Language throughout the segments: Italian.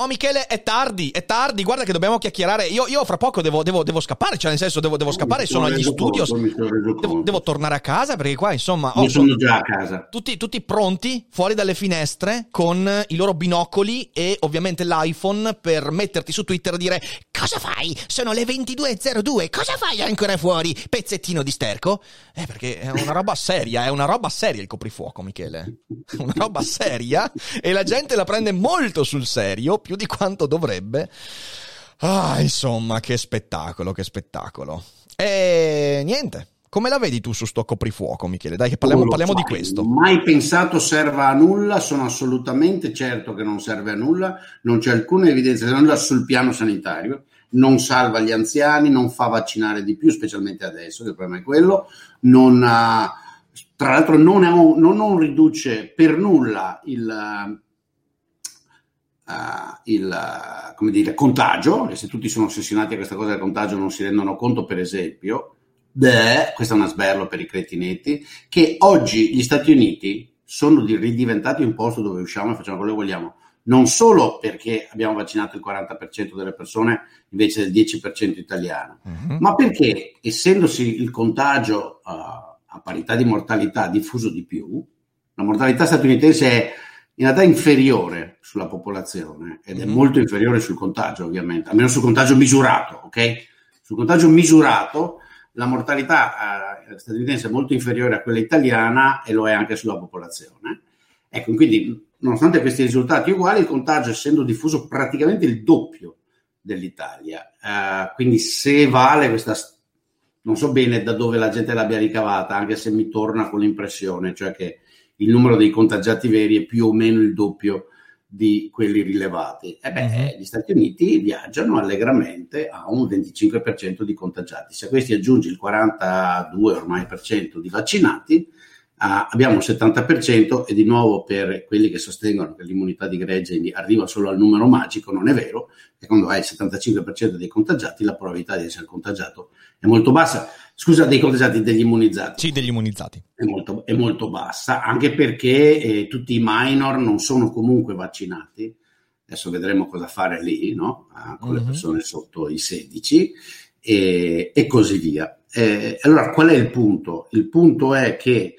Oh Michele, è tardi, è tardi, guarda che dobbiamo chiacchierare. Io, io fra poco devo, devo, devo, scappare, cioè nel senso devo, devo scappare, sono agli studios. Devo, devo, tornare a casa perché qua insomma... Oh, sono già a casa. Tutti, tutti, pronti fuori dalle finestre con i loro binocoli e ovviamente l'iPhone per metterti su Twitter e dire cosa fai? Sono le 22.02, cosa fai ancora fuori? Pezzettino di sterco? Eh perché è una roba seria, è una roba seria il coprifuoco Michele. Una roba seria e la gente la prende molto sul serio più di quanto dovrebbe. Ah, insomma, che spettacolo, che spettacolo. E niente. Come la vedi tu su sto coprifuoco, Michele? Dai, che parliamo, parliamo di questo. Mai pensato serva a nulla, sono assolutamente certo che non serve a nulla, non c'è alcuna evidenza di nulla sul piano sanitario, non salva gli anziani, non fa vaccinare di più, specialmente adesso, che il problema è quello, non, tra l'altro non, è, non, non riduce per nulla il, uh, il come dire, contagio, e se tutti sono ossessionati a questa cosa del contagio non si rendono conto, per esempio, beh, questo è una sberlo per i cretinetti, che oggi gli Stati Uniti sono ridiventati un posto dove usciamo e facciamo quello che vogliamo, non solo perché abbiamo vaccinato il 40% delle persone invece del 10% italiano, uh-huh. ma perché essendosi il contagio uh, a parità di mortalità diffuso di più, la mortalità statunitense è in realtà inferiore sulla popolazione ed è mm. molto inferiore sul contagio, ovviamente, almeno sul contagio misurato, ok? Sul contagio misurato la mortalità eh, statunitense è molto inferiore a quella italiana e lo è anche sulla popolazione. Ecco, quindi, nonostante questi risultati uguali, il contagio essendo diffuso praticamente il doppio dell'Italia, eh, quindi se vale questa non so bene da dove la gente l'abbia ricavata, anche se mi torna con l'impressione, cioè che il numero dei contagiati veri è più o meno il doppio di quelli rilevati. E beh, uh-huh. gli Stati Uniti viaggiano allegramente a un 25% di contagiati. Se a questi aggiungi il 42 ormai per cento di vaccinati, Uh, abbiamo un 70% e di nuovo per quelli che sostengono che l'immunità di gregge arriva solo al numero magico, non è vero, che quando hai il 75% dei contagiati la probabilità di essere contagiato è molto bassa. Scusa, dei contagiati, degli immunizzati. Sì, degli immunizzati. È molto, è molto bassa, anche perché eh, tutti i minor non sono comunque vaccinati. Adesso vedremo cosa fare lì, no? uh, con uh-huh. le mhm. persone sotto i 16 e, e così via. Eh, allora, qual è il punto? Il punto è che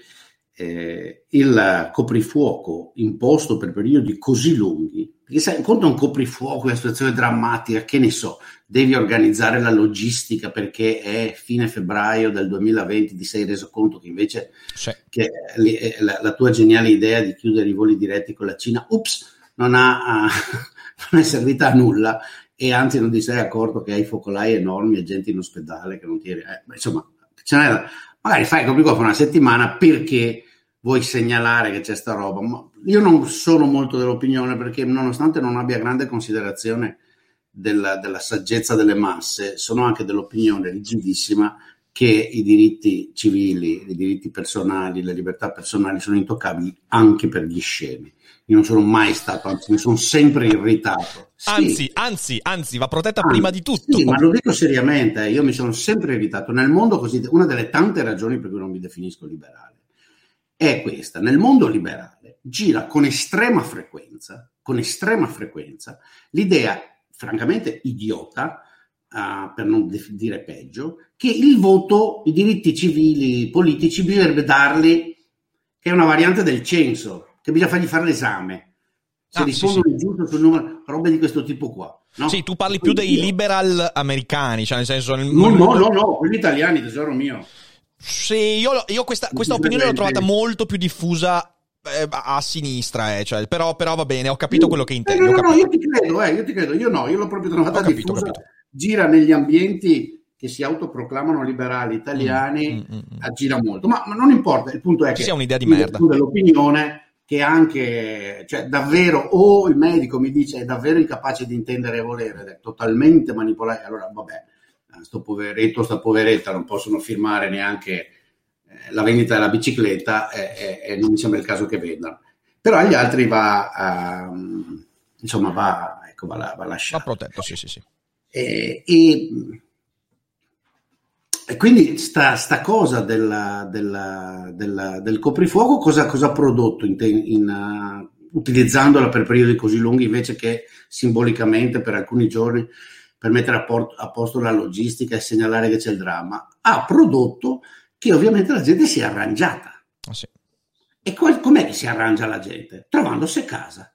eh, il coprifuoco imposto per periodi così lunghi, perché sai, conta un coprifuoco, una situazione drammatica, che ne so, devi organizzare la logistica perché è fine febbraio del 2020, ti sei reso conto che invece sì. che eh, la, la, tua geniale idea di chiudere i voli diretti con la Cina, ups, non, ha, non è servita a nulla e anzi non ti sei accorto che hai focolai enormi e gente in ospedale che non ti... Eh, insomma, magari fai il coprifuoco una settimana perché vuoi segnalare che c'è sta roba. Ma io non sono molto dell'opinione perché nonostante non abbia grande considerazione della, della saggezza delle masse, sono anche dell'opinione rigidissima che i diritti civili, i diritti personali, le libertà personali sono intoccabili anche per gli scemi. Io non sono mai stato, anzi mi sono sempre irritato. Sì. Anzi, anzi, anzi, va protetta anzi, prima di tutto. Sì, ma lo dico seriamente, eh, io mi sono sempre irritato. Nel mondo così, una delle tante ragioni per cui non mi definisco liberale è questa. Nel mondo liberale gira con estrema frequenza, con estrema frequenza, l'idea, francamente idiota, uh, per non dire peggio, che il voto, i diritti civili, politici, bisognerebbe darli, che è una variante del censo, che bisogna fargli fare l'esame. Se ah, rispondono sì, sì. giusto sul numero, robe di questo tipo qua. No? Sì, tu parli più dei liberal americani, cioè nel senso... Nel... No, no, no, no, quelli italiani, tesoro mio. Sì, io, io questa, questa opinione l'ho trovata molto più diffusa eh, a sinistra, eh, cioè, però, però, va bene, ho capito quello che intendi. Eh, no, no, no, io ti credo, eh, io ti credo, io no, io l'ho proprio trovata capito, diffusa. Gira negli ambienti che si autoproclamano liberali italiani, mm, mm, mm, mm. gira molto, ma, ma, non importa, il punto è che sia un'idea di merda. dell'opinione che anche, cioè davvero, o il medico mi dice è davvero incapace di intendere e volere, è totalmente manipolato, allora vabbè, sto poveretto, sta poveretta, non possono firmare neanche eh, la vendita della bicicletta e, e, e, non mi sembra il caso che vendano. Però agli altri va, uh, insomma, va, ecco, va, va lasciato. Va protetto, sì, sì, sì. E, e, e quindi sta, sta cosa della, della, della, del coprifuoco cosa, cosa, ha prodotto in, in, uh, utilizzandola per periodi così lunghi invece che simbolicamente per alcuni giorni per mettere a, port, a posto la logistica e segnalare che c'è il dramma? Ha prodotto che ovviamente la gente si è arrangiata. Oh, sì. E qual, com'è che si arrangia la gente? Trovandosi a casa.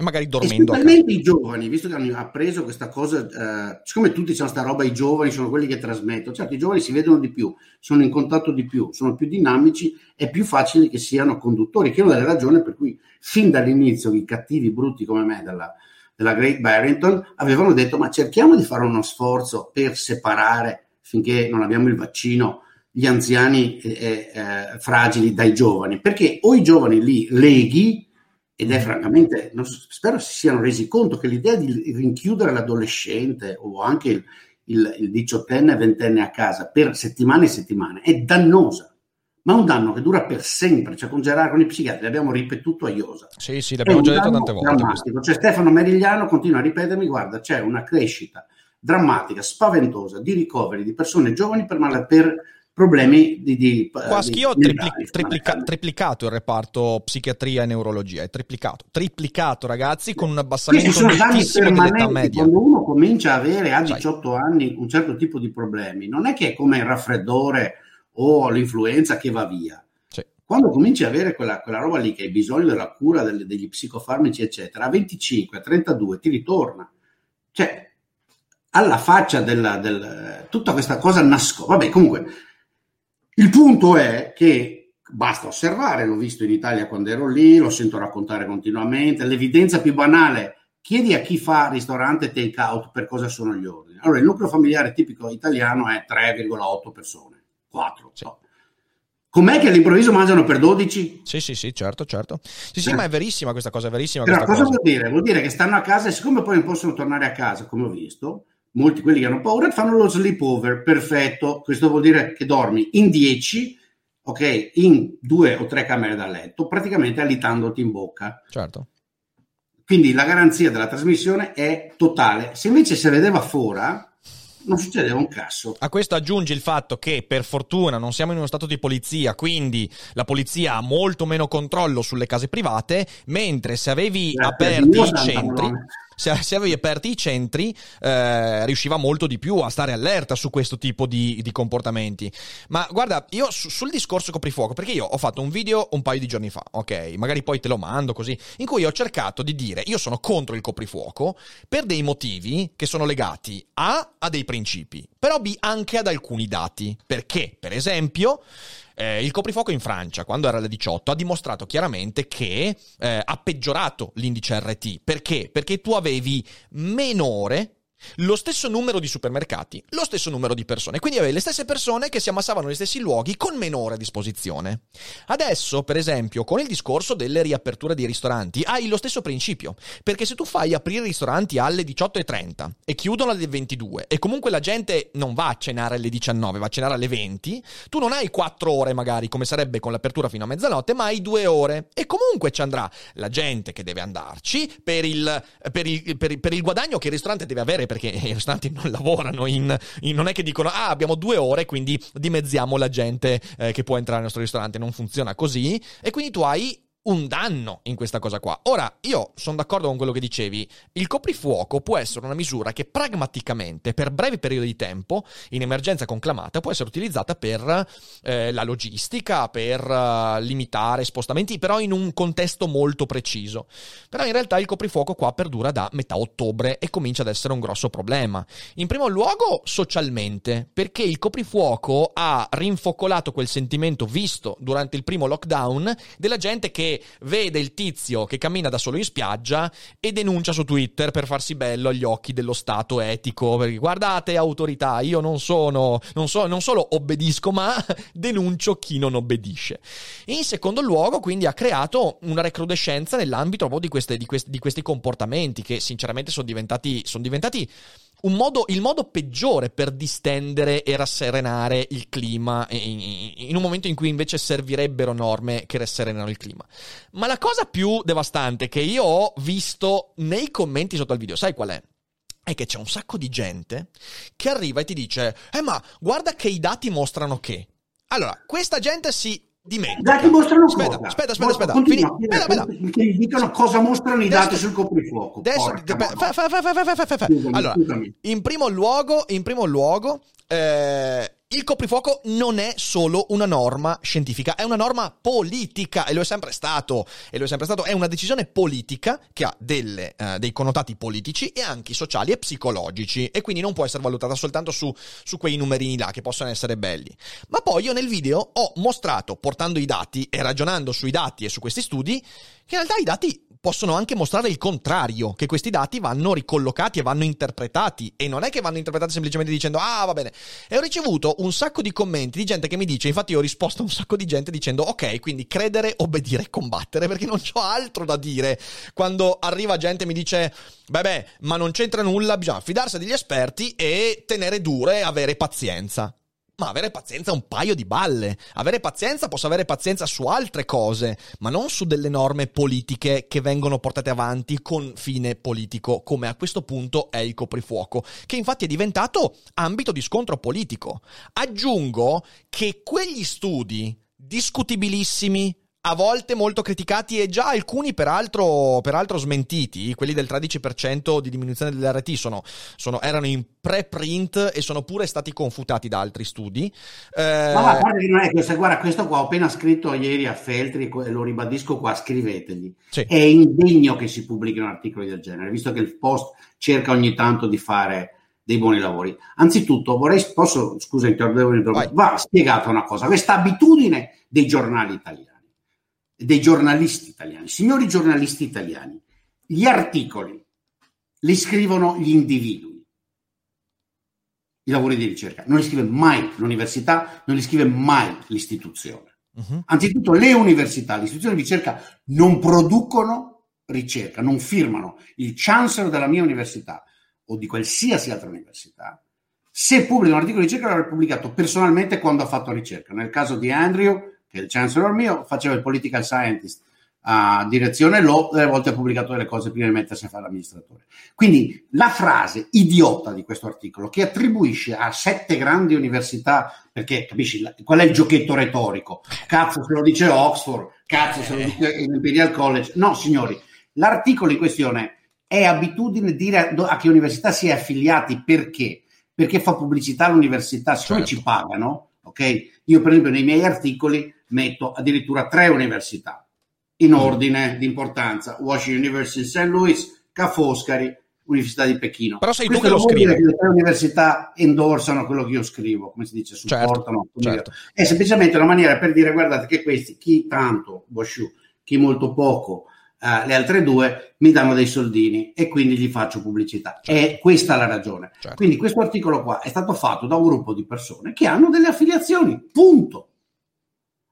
E magari dormendo. Specialmente i giovani, visto che hanno appreso questa cosa, eh, siccome tutti hanno sta roba, i giovani sono quelli che trasmettono, certo i giovani si vedono di più, sono in contatto di più, sono più dinamici, è più facile che siano conduttori, che è una delle ragioni per cui fin dall'inizio i cattivi brutti come me della, della Great Barrington avevano detto ma cerchiamo di fare uno sforzo per separare finché non abbiamo il vaccino gli anziani eh, eh, fragili dai giovani, perché o i giovani li leghi ed è francamente, non, spero si siano resi conto che l'idea di rinchiudere l'adolescente o anche il, il, il diciottenne e ventenne a casa per settimane e settimane è dannosa, ma un danno che dura per sempre, cioè con Gerardo, con i psichiatri, l'abbiamo ripetuto a Iosa. Sì, sì, l'abbiamo già detto tante volte. Drammatico. Cioè Stefano Merigliano continua a ripetermi, guarda, c'è una crescita drammatica, spaventosa di ricoveri di persone giovani per, mal- per problemi di... di Quasi ho tripli, triplica, triplicato il reparto psichiatria e neurologia, è triplicato, triplicato ragazzi con un abbassamento nettissimo dell'età media. Quando uno comincia a avere a 18 Sai. anni un certo tipo di problemi, non è che è come il raffreddore o l'influenza che va via. Sì. Quando cominci a avere quella, quella, roba lì che hai bisogno della cura delle, degli psicofarmaci, eccetera, a 25, a 32 ti ritorna. Cioè, alla faccia della, del, tutta questa cosa nascosta. Vabbè, comunque, il punto è che basta osservare, l'ho visto in Italia quando ero lì, lo sento raccontare continuamente, l'evidenza più banale, chiedi a chi fa ristorante take out per cosa sono gli ordini. Allora, il nucleo familiare tipico italiano è 3,8 persone, 4. Sì. Com'è che all'improvviso mangiano per 12? Sì, sì, sì, certo, certo. Sì, sì, eh. ma è verissima questa cosa, è verissima Però cosa, cosa vuol dire? Vuol dire che stanno a casa e siccome poi non possono tornare a casa, come ho visto, molti quelli che hanno paura fanno lo sleepover, perfetto, questo vuol dire che dormi in 10, ok, in due o tre camere da letto, praticamente alitandoti in bocca. Certo. Quindi la garanzia della trasmissione è totale. Se invece si vedeva fuori, non succedeva un cazzo. A questo aggiungi il fatto che per fortuna non siamo in uno stato di polizia, quindi la polizia ha molto meno controllo sulle case private, mentre se avevi Grazie aperti i centri se, se avevi aperti i centri eh, riusciva molto di più a stare allerta su questo tipo di, di comportamenti. Ma guarda, io su, sul discorso coprifuoco, perché io ho fatto un video un paio di giorni fa, ok? Magari poi te lo mando così, in cui ho cercato di dire io sono contro il coprifuoco per dei motivi che sono legati A a dei principi, però B anche ad alcuni dati. Perché, per esempio, eh, il coprifuoco in Francia, quando era alle 18, ha dimostrato chiaramente che eh, ha peggiorato l'indice RT. Perché? Perché tu avevi meno ore lo stesso numero di supermercati, lo stesso numero di persone, quindi avevi le stesse persone che si ammassavano negli stessi luoghi con meno ore a disposizione. Adesso, per esempio, con il discorso delle riaperture dei ristoranti, hai lo stesso principio, perché se tu fai aprire i ristoranti alle 18.30 e chiudono alle 22 e comunque la gente non va a cenare alle 19, va a cenare alle 20, tu non hai 4 ore magari come sarebbe con l'apertura fino a mezzanotte, ma hai 2 ore. E comunque ci andrà la gente che deve andarci per il, per il, per il, per il guadagno che il ristorante deve avere perché i ristoranti non lavorano in, in, non è che dicono ah abbiamo due ore quindi dimezziamo la gente eh, che può entrare al nostro ristorante. Non funziona così. E quindi tu hai un danno in questa cosa qua. Ora, io sono d'accordo con quello che dicevi, il coprifuoco può essere una misura che pragmaticamente, per brevi periodi di tempo, in emergenza conclamata, può essere utilizzata per eh, la logistica, per uh, limitare spostamenti, però in un contesto molto preciso. Però in realtà il coprifuoco qua perdura da metà ottobre e comincia ad essere un grosso problema. In primo luogo, socialmente, perché il coprifuoco ha rinfocolato quel sentimento visto durante il primo lockdown della gente che vede il tizio che cammina da solo in spiaggia e denuncia su Twitter per farsi bello agli occhi dello Stato etico, perché guardate autorità, io non sono, non, so, non solo obbedisco, ma denuncio chi non obbedisce. In secondo luogo, quindi, ha creato una recrudescenza nell'ambito proprio di, queste, di, questi, di questi comportamenti che sinceramente sono diventati, sono diventati modo, il modo peggiore per distendere e rasserenare il clima in, un momento in cui invece servirebbero norme che rasserenano il clima. Ma la cosa più devastante che io ho visto nei commenti sotto al video, sai qual è? È che c'è un sacco di gente che arriva e ti dice: Eh, ma guarda che i dati mostrano che. Allora, questa gente si dimentica. Dati mostrano aspetta, cosa? Aspetta, aspetta, aspetta. Continua, Fini, aspetta, aspetta. Che dicono cosa mostrano i dati sul coprifuoco. Adesso, fa, fa, fa, allora, in primo luogo, in primo luogo eh, il coprifuoco non è solo una norma scientifica, è una norma politica e lo è sempre stato. E lo è sempre stato. È una decisione politica che ha delle, uh, dei connotati politici e anche sociali e psicologici. E quindi non può essere valutata soltanto su, su quei numerini là che possono essere belli. Ma poi io nel video ho mostrato, portando i dati e ragionando sui dati e su questi studi, che in realtà i dati possono anche mostrare il contrario, che questi dati vanno ricollocati e vanno interpretati e non è che vanno interpretati semplicemente dicendo ah va bene. E ho ricevuto un sacco di commenti di gente che mi dice, infatti io ho risposto a un sacco di gente dicendo ok, quindi credere, obbedire e combattere perché non ho altro da dire. Quando arriva gente e mi dice beh beh, ma non c'entra nulla, bisogna fidarsi degli esperti e tenere duro e avere pazienza ma avere pazienza è un paio di balle. Avere pazienza posso avere pazienza su altre cose, ma non su delle norme politiche che vengono portate avanti con fine politico, come a questo punto è il coprifuoco, che infatti è diventato ambito di scontro politico. Aggiungo che quegli studi discutibilissimi, a volte molto criticati e già alcuni peraltro, peraltro smentiti, quelli del 13% di diminuzione dell'RT sono, sono, erano in preprint e sono pure stati confutati da altri studi. Eh... Ma guarda non è questo, guarda questo qua ho appena scritto ieri a Feltri e lo ribadisco qua, scrivetegli. Sì. È indegno che si pubblichino articoli del genere, visto che il post cerca ogni tanto di fare dei buoni lavori. Anzitutto vorrei, posso, scusa, interrompo, va spiegata una cosa, questa abitudine dei giornali italiani dei giornalisti italiani. Signori giornalisti italiani, gli articoli li scrivono gli individui, i lavori di ricerca, non li scrive mai l'università, non li scrive mai l'istituzione. Uh-huh. Anzitutto le università, le istituzioni di ricerca non producono ricerca, non firmano il chancellor della mia università o di qualsiasi altra università. Se pubblica un articolo di ricerca l'avrà pubblicato personalmente quando ha fatto ricerca. Nel caso di Andrew che è il chancellor mio, faceva il political scientist a direzione law, delle volte ha pubblicato delle cose prima di mettersi a fare l'amministratore. Quindi la frase idiota di questo articolo che attribuisce a sette grandi università, perché capisci qual è il giochetto retorico? Cazzo se lo dice Oxford, cazzo se lo dice Imperial College. No, signori, l'articolo in questione è abitudine dire a che università si è affiliati perché? Perché fa pubblicità all'università, siccome certo. ci pagano, ok? Io per esempio nei miei articoli metto addirittura tre università in mm. ordine di importanza: Washington University St. Louis, Ca' Foscari, Università di Pechino. Però sei tu che lo scrivi. Le tre università endorsano quello che io scrivo, come si dice, certo, supportano. Certo, certo. È semplicemente una maniera per dire, guardate che questi, chi tanto, Bosciù, chi molto poco, uh, le altre due, mi danno dei soldini e quindi gli faccio pubblicità. Certo. È questa la ragione. Certo. Quindi questo articolo qua è stato fatto da un gruppo di persone che hanno delle affiliazioni, punto.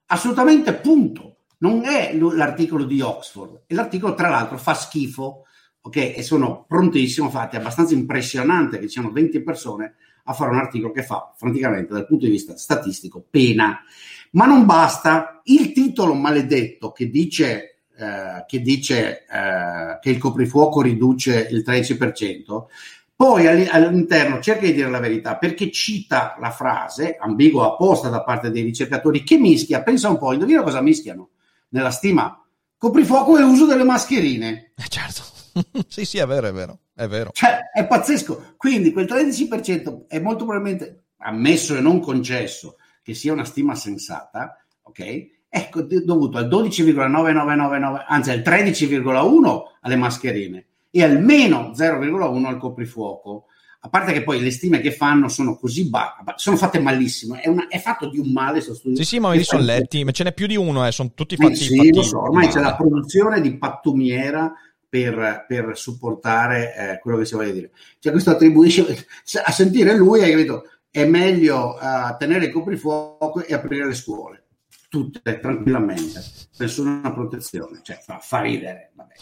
Assolutamente punto. Non è l'articolo di Oxford. E l'articolo, tra l'altro, fa schifo, ok? E sono prontissimo, fatti abbastanza impressionante che ci siano 20 persone a fare un articolo che fa, francamente, dal punto di vista statistico, pena. Ma non basta. Il titolo maledetto che dice, eh, che, dice eh, che il coprifuoco riduce il 13%, poi all'interno cerca di dire la verità perché cita la frase, ambigua apposta da parte dei ricercatori, che mischia, pensa un po', indovina cosa mischiano nella stima? Coprifuoco e uso delle mascherine. Eh certo, sì sì è vero, è vero, è vero. Cioè, è pazzesco. Quindi quel 13% è molto probabilmente ammesso e non concesso che sia una stima sensata, ok? Ecco, dovuto al 12,9999, anzi al 13,1 alle mascherine e almeno 0,1 al coprifuoco. a parte che poi le stime che fanno sono così basse, sono fatte malissimo, è, una, è, fatto di un male questo studio. Sì, sì, ma li sono letti, ma ce n'è più di uno, eh, sono tutti fatti. Eh sì, fatti, lo so, ormai c'è la produzione di pattumiera per, per supportare eh, quello che si voglia dire. Cioè questo attribuisce, a sentire lui hai capito, è meglio uh, tenere il coprifuoco e aprire le scuole tutte tranquillamente, nessuna protezione, cioè fa, fa ridere. Vabbè,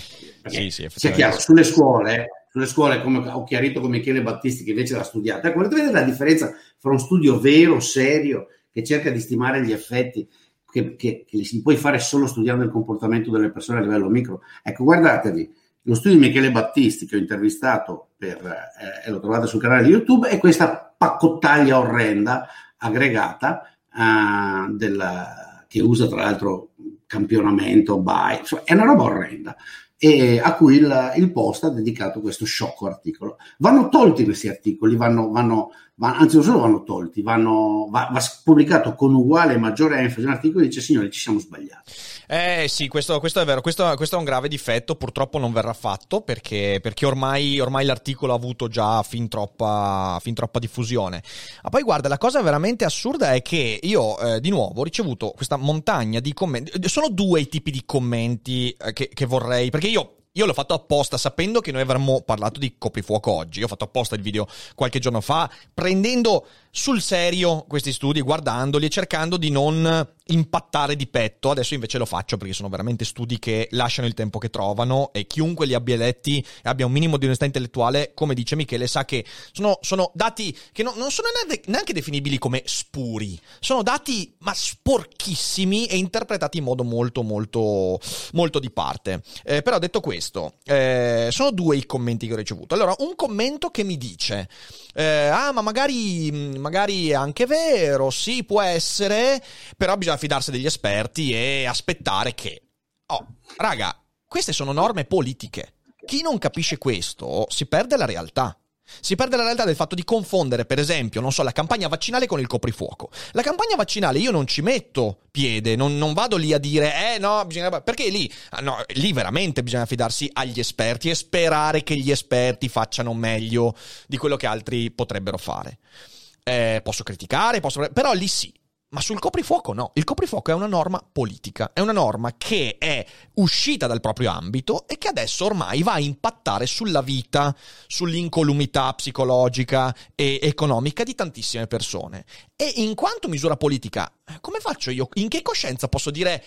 sì, sì, sia chiaro, sulle scuole, sulle scuole, come ho chiarito con Michele Battisti, che invece l'ha studiata, ecco, volete vedere la differenza fra un studio vero, serio, che cerca di stimare gli effetti, che, che, che si può fare solo studiando il comportamento delle persone a livello micro. Ecco, guardatevi, lo studio di Michele Battisti che ho intervistato per, eh, e lo trovate sul canale di YouTube è questa paccottaglia orrenda aggregata uh, della, che usa tra l'altro campionamento, buy, insomma, è una roba orrenda e a cui il, il, Post ha dedicato questo sciocco articolo. Vanno tolti questi articoli, vanno, vanno, vanno, anzi non solo vanno tolti, vanno, va, va pubblicato con uguale e maggiore enfasi un articolo che dice signori ci siamo sbagliati. Eh sì, questo, questo è vero, questo, questo, è un grave difetto, purtroppo non verrà fatto perché, perché ormai, ormai, l'articolo ha avuto già fin troppa, fin troppa, diffusione. Ma poi guarda, la cosa veramente assurda è che io eh, di nuovo ho ricevuto questa montagna di commenti, sono due i tipi di commenti eh, che, che vorrei, perché io io l'ho fatto apposta sapendo che noi avremmo parlato di coprifuoco oggi. Io ho fatto apposta il video qualche giorno fa, prendendo sul serio questi studi, guardandoli e cercando di non impattare di petto. Adesso invece lo faccio perché sono veramente studi che lasciano il tempo che trovano e chiunque li abbia letti e abbia un minimo di onestà intellettuale, come dice Michele, sa che sono, sono dati che no, non sono neanche definibili come spuri. Sono dati ma sporchissimi e interpretati in modo molto molto molto di parte. Eh, però detto questo, eh, sono due i commenti che ho ricevuto. Allora, un commento che mi dice eh, ah ma magari magari è anche vero, sì, può essere, però bisogna fidarsi degli esperti e aspettare che... Oh, raga, queste sono norme politiche. Chi non capisce questo si perde la realtà. Si perde la realtà del fatto di confondere, per esempio, non so, la campagna vaccinale con il coprifuoco. La campagna vaccinale io non ci metto piede, non, non vado lì a dire, eh no, bisogna... Perché lì, ah, no, lì veramente bisogna fidarsi agli esperti e sperare che gli esperti facciano meglio di quello che altri potrebbero fare eh, posso criticare, posso... però lì sì. Ma sul coprifuoco no. Il coprifuoco è una norma politica, è una norma che è uscita dal proprio ambito e che adesso ormai va a impattare sulla vita, sull'incolumità psicologica e economica di tantissime persone. E in quanto misura politica, come faccio io? In che coscienza posso dire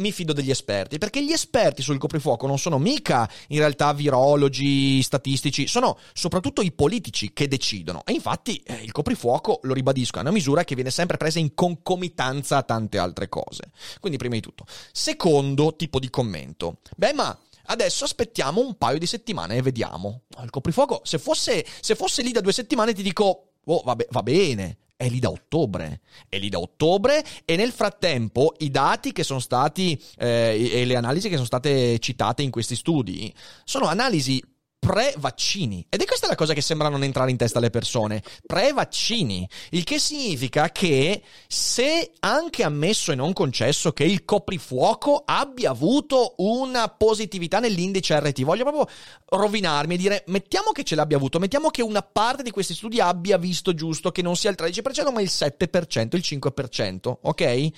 mi fido degli esperti, perché gli esperti sul coprifuoco non sono mica in realtà virologi, statistici, sono soprattutto i politici che decidono. E infatti eh, il coprifuoco, lo ribadisco, è una misura che viene sempre presa in concomitanza a tante altre cose. Quindi prima di tutto. Secondo tipo di commento. Beh, ma adesso aspettiamo un paio di settimane e vediamo. Il coprifuoco, se fosse, se fosse lì da due settimane ti dico, oh, va, be- va bene, è lì da ottobre. È lì da ottobre e nel frattempo i dati che sono stati eh, e le analisi che sono state citate in questi studi sono analisi pre-vaccini. Ed è questa la cosa che sembra non entrare in testa alle persone. Pre-vaccini. Il che significa che se anche ammesso e non concesso che il coprifuoco abbia avuto una positività nell'indice RT, voglio proprio rovinarmi e dire mettiamo che ce l'abbia avuto, mettiamo che una parte di questi studi abbia visto giusto che non sia il 13% ma il 7%, il 5%, ok?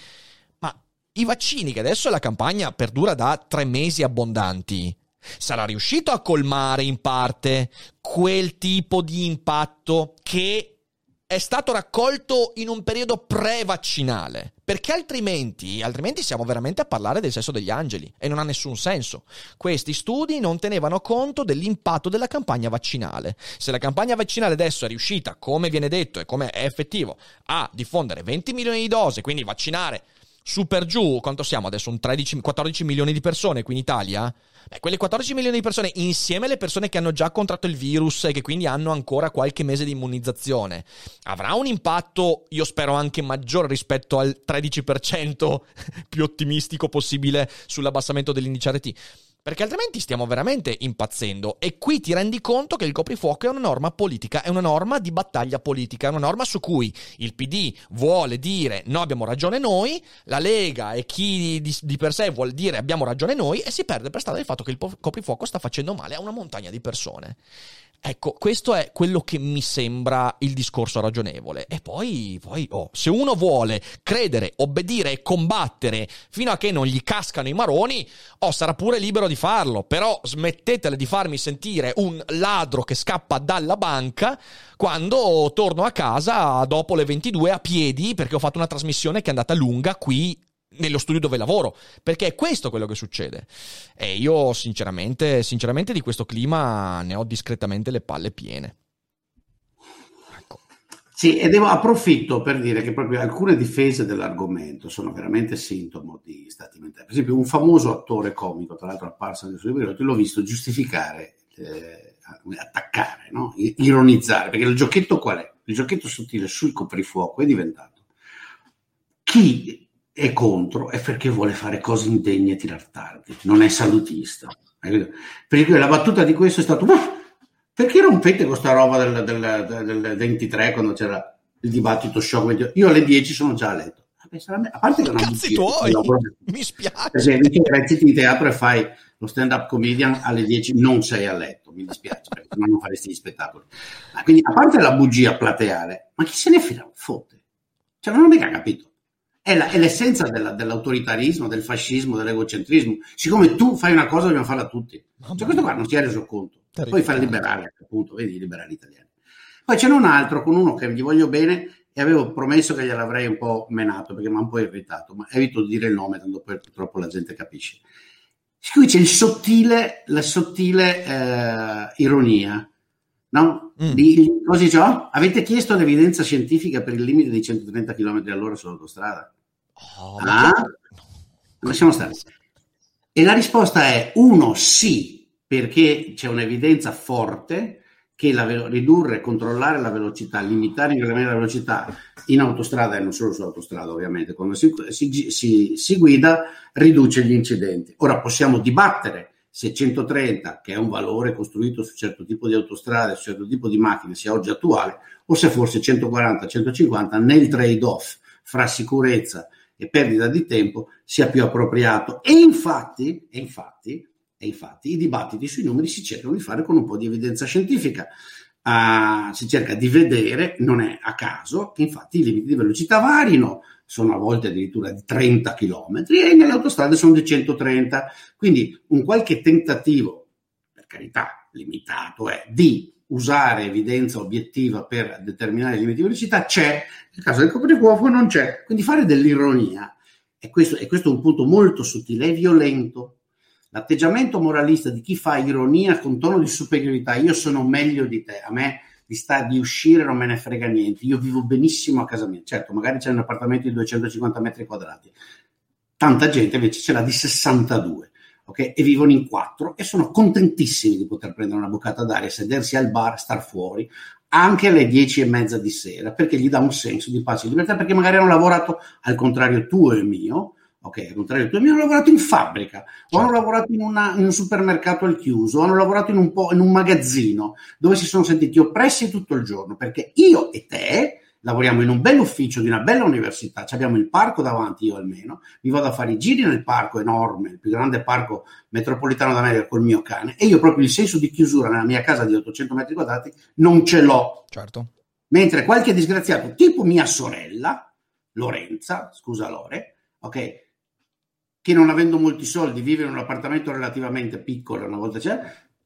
Ma i vaccini, che adesso la campagna perdura da tre mesi abbondanti, sarà riuscito a colmare in parte quel tipo di impatto che è stato raccolto in un periodo pre-vaccinale. Perché altrimenti, altrimenti siamo veramente a parlare del sesso degli angeli e non ha nessun senso. Questi studi non tenevano conto dell'impatto della campagna vaccinale. Se la campagna vaccinale adesso è riuscita, come viene detto e come è effettivo, a diffondere 20 milioni di dosi, quindi vaccinare su per giù, quanto siamo adesso? Un 13, 14 milioni di persone qui in Italia? Beh, quelle 14 milioni di persone, insieme alle persone che hanno già contratto il virus e che quindi hanno ancora qualche mese di immunizzazione, avrà un impatto, io spero anche maggiore rispetto al 13% più ottimistico possibile sull'abbassamento dell'indice RT. Perché altrimenti stiamo veramente impazzendo. E qui ti rendi conto che il coprifuoco è una norma politica, è una norma di battaglia politica, è una norma su cui il PD vuole dire no, abbiamo ragione noi, la Lega e chi di, di per sé vuole dire abbiamo ragione noi e si perde per strada il fatto che il coprifuoco sta facendo male a una montagna di persone. Ecco, questo è quello che mi sembra il discorso ragionevole. E poi, poi oh, se uno vuole credere, obbedire e combattere fino a che non gli cascano i maroni, oh, sarà pure libero di farlo. Però smettetele di farmi sentire un ladro che scappa dalla banca quando torno a casa dopo le 22 a piedi perché ho fatto una trasmissione che è andata lunga qui nello studio dove lavoro, perché è questo quello che succede. E io sinceramente, sinceramente di questo clima ne ho discretamente le palle piene. Ecco. Sì, e devo approfitto per dire che proprio alcune difese dell'argomento sono veramente sintomo di stati mentali. Per esempio, un famoso attore comico, tra l'altro apparso nel suo libro, l'ho visto giustificare, eh, attaccare, no? ironizzare, perché il giochetto qual è? Il giochetto sottile sul coprifuoco è diventato chi è contro è perché vuole fare cose indegne e tirar tardi, non è salutista. Perché la battuta di questo è stata: perché rompete questa roba del, del, del, 23 quando c'era il dibattito shock? Io alle 10 sono già a letto. A parte che non Cazzi tuoi, mi spiace. Perché reciti in teatro e fai lo stand up comedian alle 10 non sei a letto, mi dispiace, perché non faresti gli spettacoli. Quindi, a parte la bugia plateale, ma chi se ne frega? Fotte. Cioè, non ho mica capito. È, la, è l'essenza della, dell'autoritarismo, del fascismo, dell'egocentrismo. Siccome tu fai una cosa, dobbiamo farla tutti. Cioè, questo qua non si è reso conto. Poi fa il liberale, appunto, vedi i liberali italiani. Poi c'è un altro con uno che gli voglio bene e avevo promesso che gliel'avrei un po' menato perché mi ha un po' irritato, ma evito di dire il nome, tanto poi purtroppo la gente capisce. Qui c'è il sottile, la sottile eh, ironia, no? Mm. Di, così oh, avete chiesto l'evidenza scientifica per il limite di 130 km all'ora sull'autostrada? Oh, ah? Lasciamo stare. E la risposta è uno sì, perché c'è un'evidenza forte che la, ridurre, controllare la velocità, limitare incrementare la velocità in autostrada e non solo sull'autostrada ovviamente, quando si, si, si, si guida riduce gli incidenti. Ora possiamo dibattere se 130, che è un valore costruito su certo tipo di autostrade, su certo tipo di macchine, sia oggi attuale, o se forse 140, 150 nel trade-off fra sicurezza e perdita di tempo sia più appropriato. E infatti, e infatti, e infatti i dibattiti sui numeri si cercano di fare con un po' di evidenza scientifica. Uh, si cerca di vedere, non è a caso, che infatti i limiti di velocità varino, sono a volte addirittura di 30 km e nelle autostrade sono di 130. Quindi un qualche tentativo, per carità, limitato, è di usare evidenza obiettiva per determinare i limiti di velocità c'è, nel caso del coprifuoco non c'è. Quindi fare dell'ironia, e questo, e questo è un punto molto sottile, è violento. L'atteggiamento moralista di chi fa ironia con tono di superiorità, io sono meglio di te, a me di, sta, di uscire non me ne frega niente, io vivo benissimo a casa mia, certo magari c'è un appartamento di 250 metri quadrati, tanta gente invece ce l'ha di 62. Okay? E vivono in quattro e sono contentissimi di poter prendere una boccata d'aria, sedersi al bar, star fuori, anche alle dieci e mezza di sera, perché gli dà un senso di pace e libertà, perché magari hanno lavorato al contrario tuo e mio, ok, al contrario mio, hanno lavorato in fabbrica, o hanno certo. lavorato in, una, in, un supermercato al chiuso, o hanno lavorato in un, po', in un magazzino, dove si sono sentiti oppressi tutto il giorno, perché io e te lavoriamo in un bel ufficio di una bella università, abbiamo il parco davanti, io almeno, mi vado a fare i giri nel parco enorme, il più grande parco metropolitano d'America col mio cane, e io proprio il senso di chiusura nella mia casa di 800 metri quadrati non ce l'ho. Certo. Mentre qualche disgraziato, tipo mia sorella, Lorenza, scusa Lore, ok, che non avendo molti soldi vive in un appartamento relativamente piccolo, una volta c'è,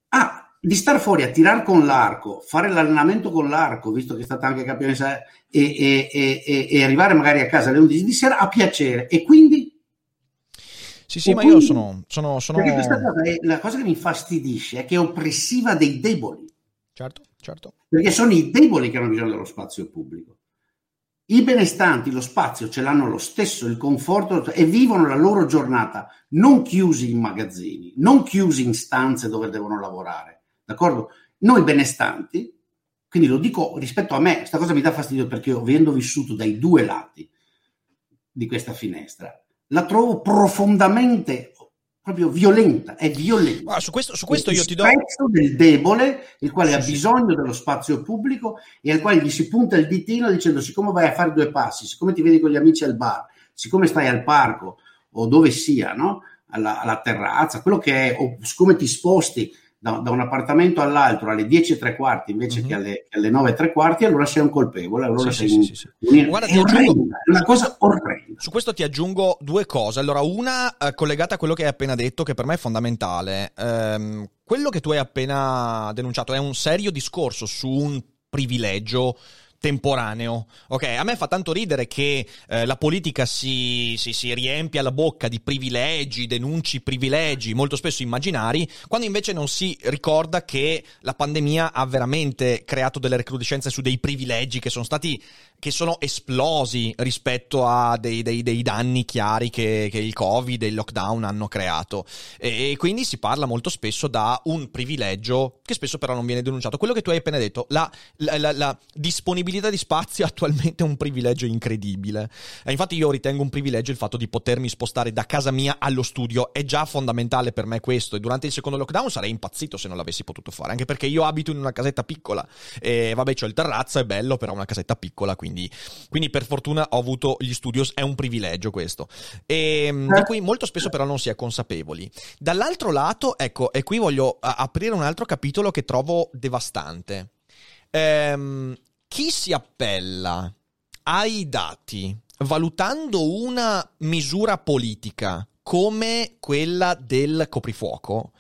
ha di star fuori a tirare con l'arco, fare l'allenamento con l'arco, visto che è stata anche campionessa, e, e, e, e, arrivare magari a casa alle 11 di sera a piacere. E quindi... Sì, sì, ma quindi, io sono... sono, sono... Cosa è, la cosa che mi infastidisce è che è oppressiva dei deboli. Certo, certo. Perché sono i deboli che hanno bisogno dello spazio pubblico. I benestanti lo spazio ce l'hanno lo stesso, il conforto e vivono la loro giornata non chiusi in magazzini, non chiusi in stanze dove devono lavorare d'accordo? Noi benestanti, quindi lo dico rispetto a me, questa cosa mi dà fastidio perché io, avendo vissuto dai due lati di questa finestra, la trovo profondamente proprio violenta, è violenta. Ah, su questo, su questo io ti do... del debole, il quale sì, ha sì. bisogno dello spazio pubblico e al quale gli si punta il ditino dicendo siccome vai a fare due passi, siccome ti vedi con gli amici al bar, siccome stai al parco o dove sia, no? alla, alla terrazza, quello che è, o siccome ti sposti da, da, un appartamento all'altro alle 10 e tre quarti invece mm-hmm. che, alle, alle, 9 e tre quarti, allora sei un colpevole. Allora sì, sei sì, un, sì, un, Guarda, è, orrenda, è una cosa orrenda. Su questo ti aggiungo due cose. Allora, una eh, collegata a quello che hai appena detto, che per me è fondamentale. Ehm, quello che tu hai appena denunciato è un serio discorso su un privilegio temporaneo. Ok, a me fa tanto ridere che eh, la politica si, si, si, riempia la bocca di privilegi, denunci privilegi, molto spesso immaginari, quando invece non si ricorda che la pandemia ha veramente creato delle recrudescenze su dei privilegi che sono stati che sono esplosi rispetto a dei, dei, dei danni chiari che, che, il Covid e il lockdown hanno creato. E, e, quindi si parla molto spesso da un privilegio che spesso però non viene denunciato. Quello che tu hai appena detto, la, la, la, la disponibilità di spazio attualmente è un privilegio incredibile. E infatti io ritengo un privilegio il fatto di potermi spostare da casa mia allo studio. È già fondamentale per me questo. E durante il secondo lockdown sarei impazzito se non l'avessi potuto fare. Anche perché io abito in una casetta piccola. E vabbè, c'ho il terrazzo, è bello, però una casetta piccola, quindi quindi, quindi, per fortuna ho avuto gli studios, è un privilegio questo, e, ehm, di cui molto spesso però non si è consapevoli. Dall'altro lato, ecco, e qui voglio aprire un altro capitolo che trovo devastante. Ehm, chi si appella ai dati valutando una misura politica come quella del coprifuoco,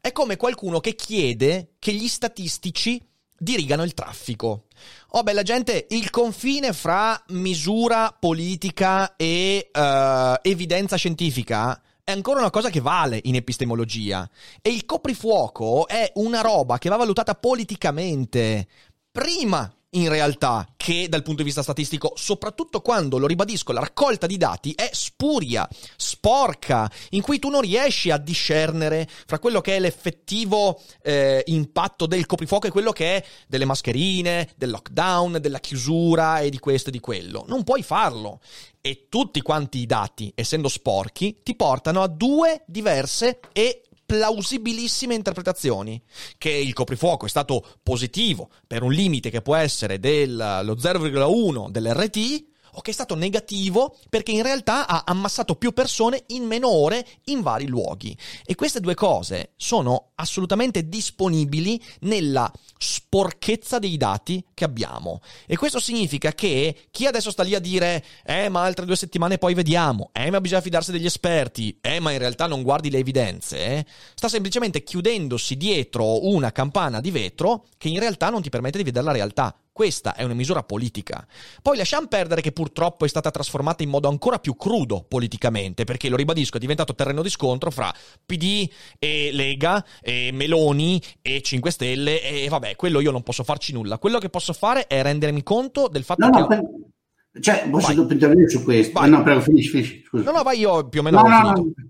è come qualcuno che chiede che gli statistici dirigano il traffico. Oh bella gente, il confine fra misura politica e uh, evidenza scientifica è ancora una cosa che vale in epistemologia e il coprifuoco è una roba che va valutata politicamente prima in realtà che dal punto di vista statistico, soprattutto quando, lo ribadisco, la raccolta di dati è spuria, sporca, in cui tu non riesci a discernere fra quello che è l'effettivo eh, impatto del coprifuoco e quello che è delle mascherine, del lockdown, della chiusura e di questo e di quello. Non puoi farlo. E tutti quanti i dati, essendo sporchi, ti portano a due diverse e plausibilissime interpretazioni, che il coprifuoco è stato positivo per un limite che può essere dello 0,1 dell'RT, o che è stato negativo perché in realtà ha ammassato più persone in meno ore in vari luoghi. E queste due cose sono assolutamente disponibili nella sporchezza dei dati che abbiamo. E questo significa che chi adesso sta lì a dire, eh, ma altre due settimane poi vediamo, eh, ma bisogna fidarsi degli esperti, eh, ma in realtà non guardi le evidenze, eh, sta semplicemente chiudendosi dietro una campana di vetro che in realtà non ti permette di vedere la realtà. Questa è una misura politica. Poi lasciamo perdere che purtroppo è stata trasformata in modo ancora più crudo politicamente, perché lo ribadisco, è diventato terreno di scontro fra PD e Lega, e Meloni e 5 Stelle, e vabbè, quello io non posso farci nulla. Quello che posso fare è rendermi conto del fatto no, che. No, per... Cioè, posso intervenire su questo? Vai. No, prego, finisci, finisci. Scusa. No, no, vai, io più o meno no, no, finito. No.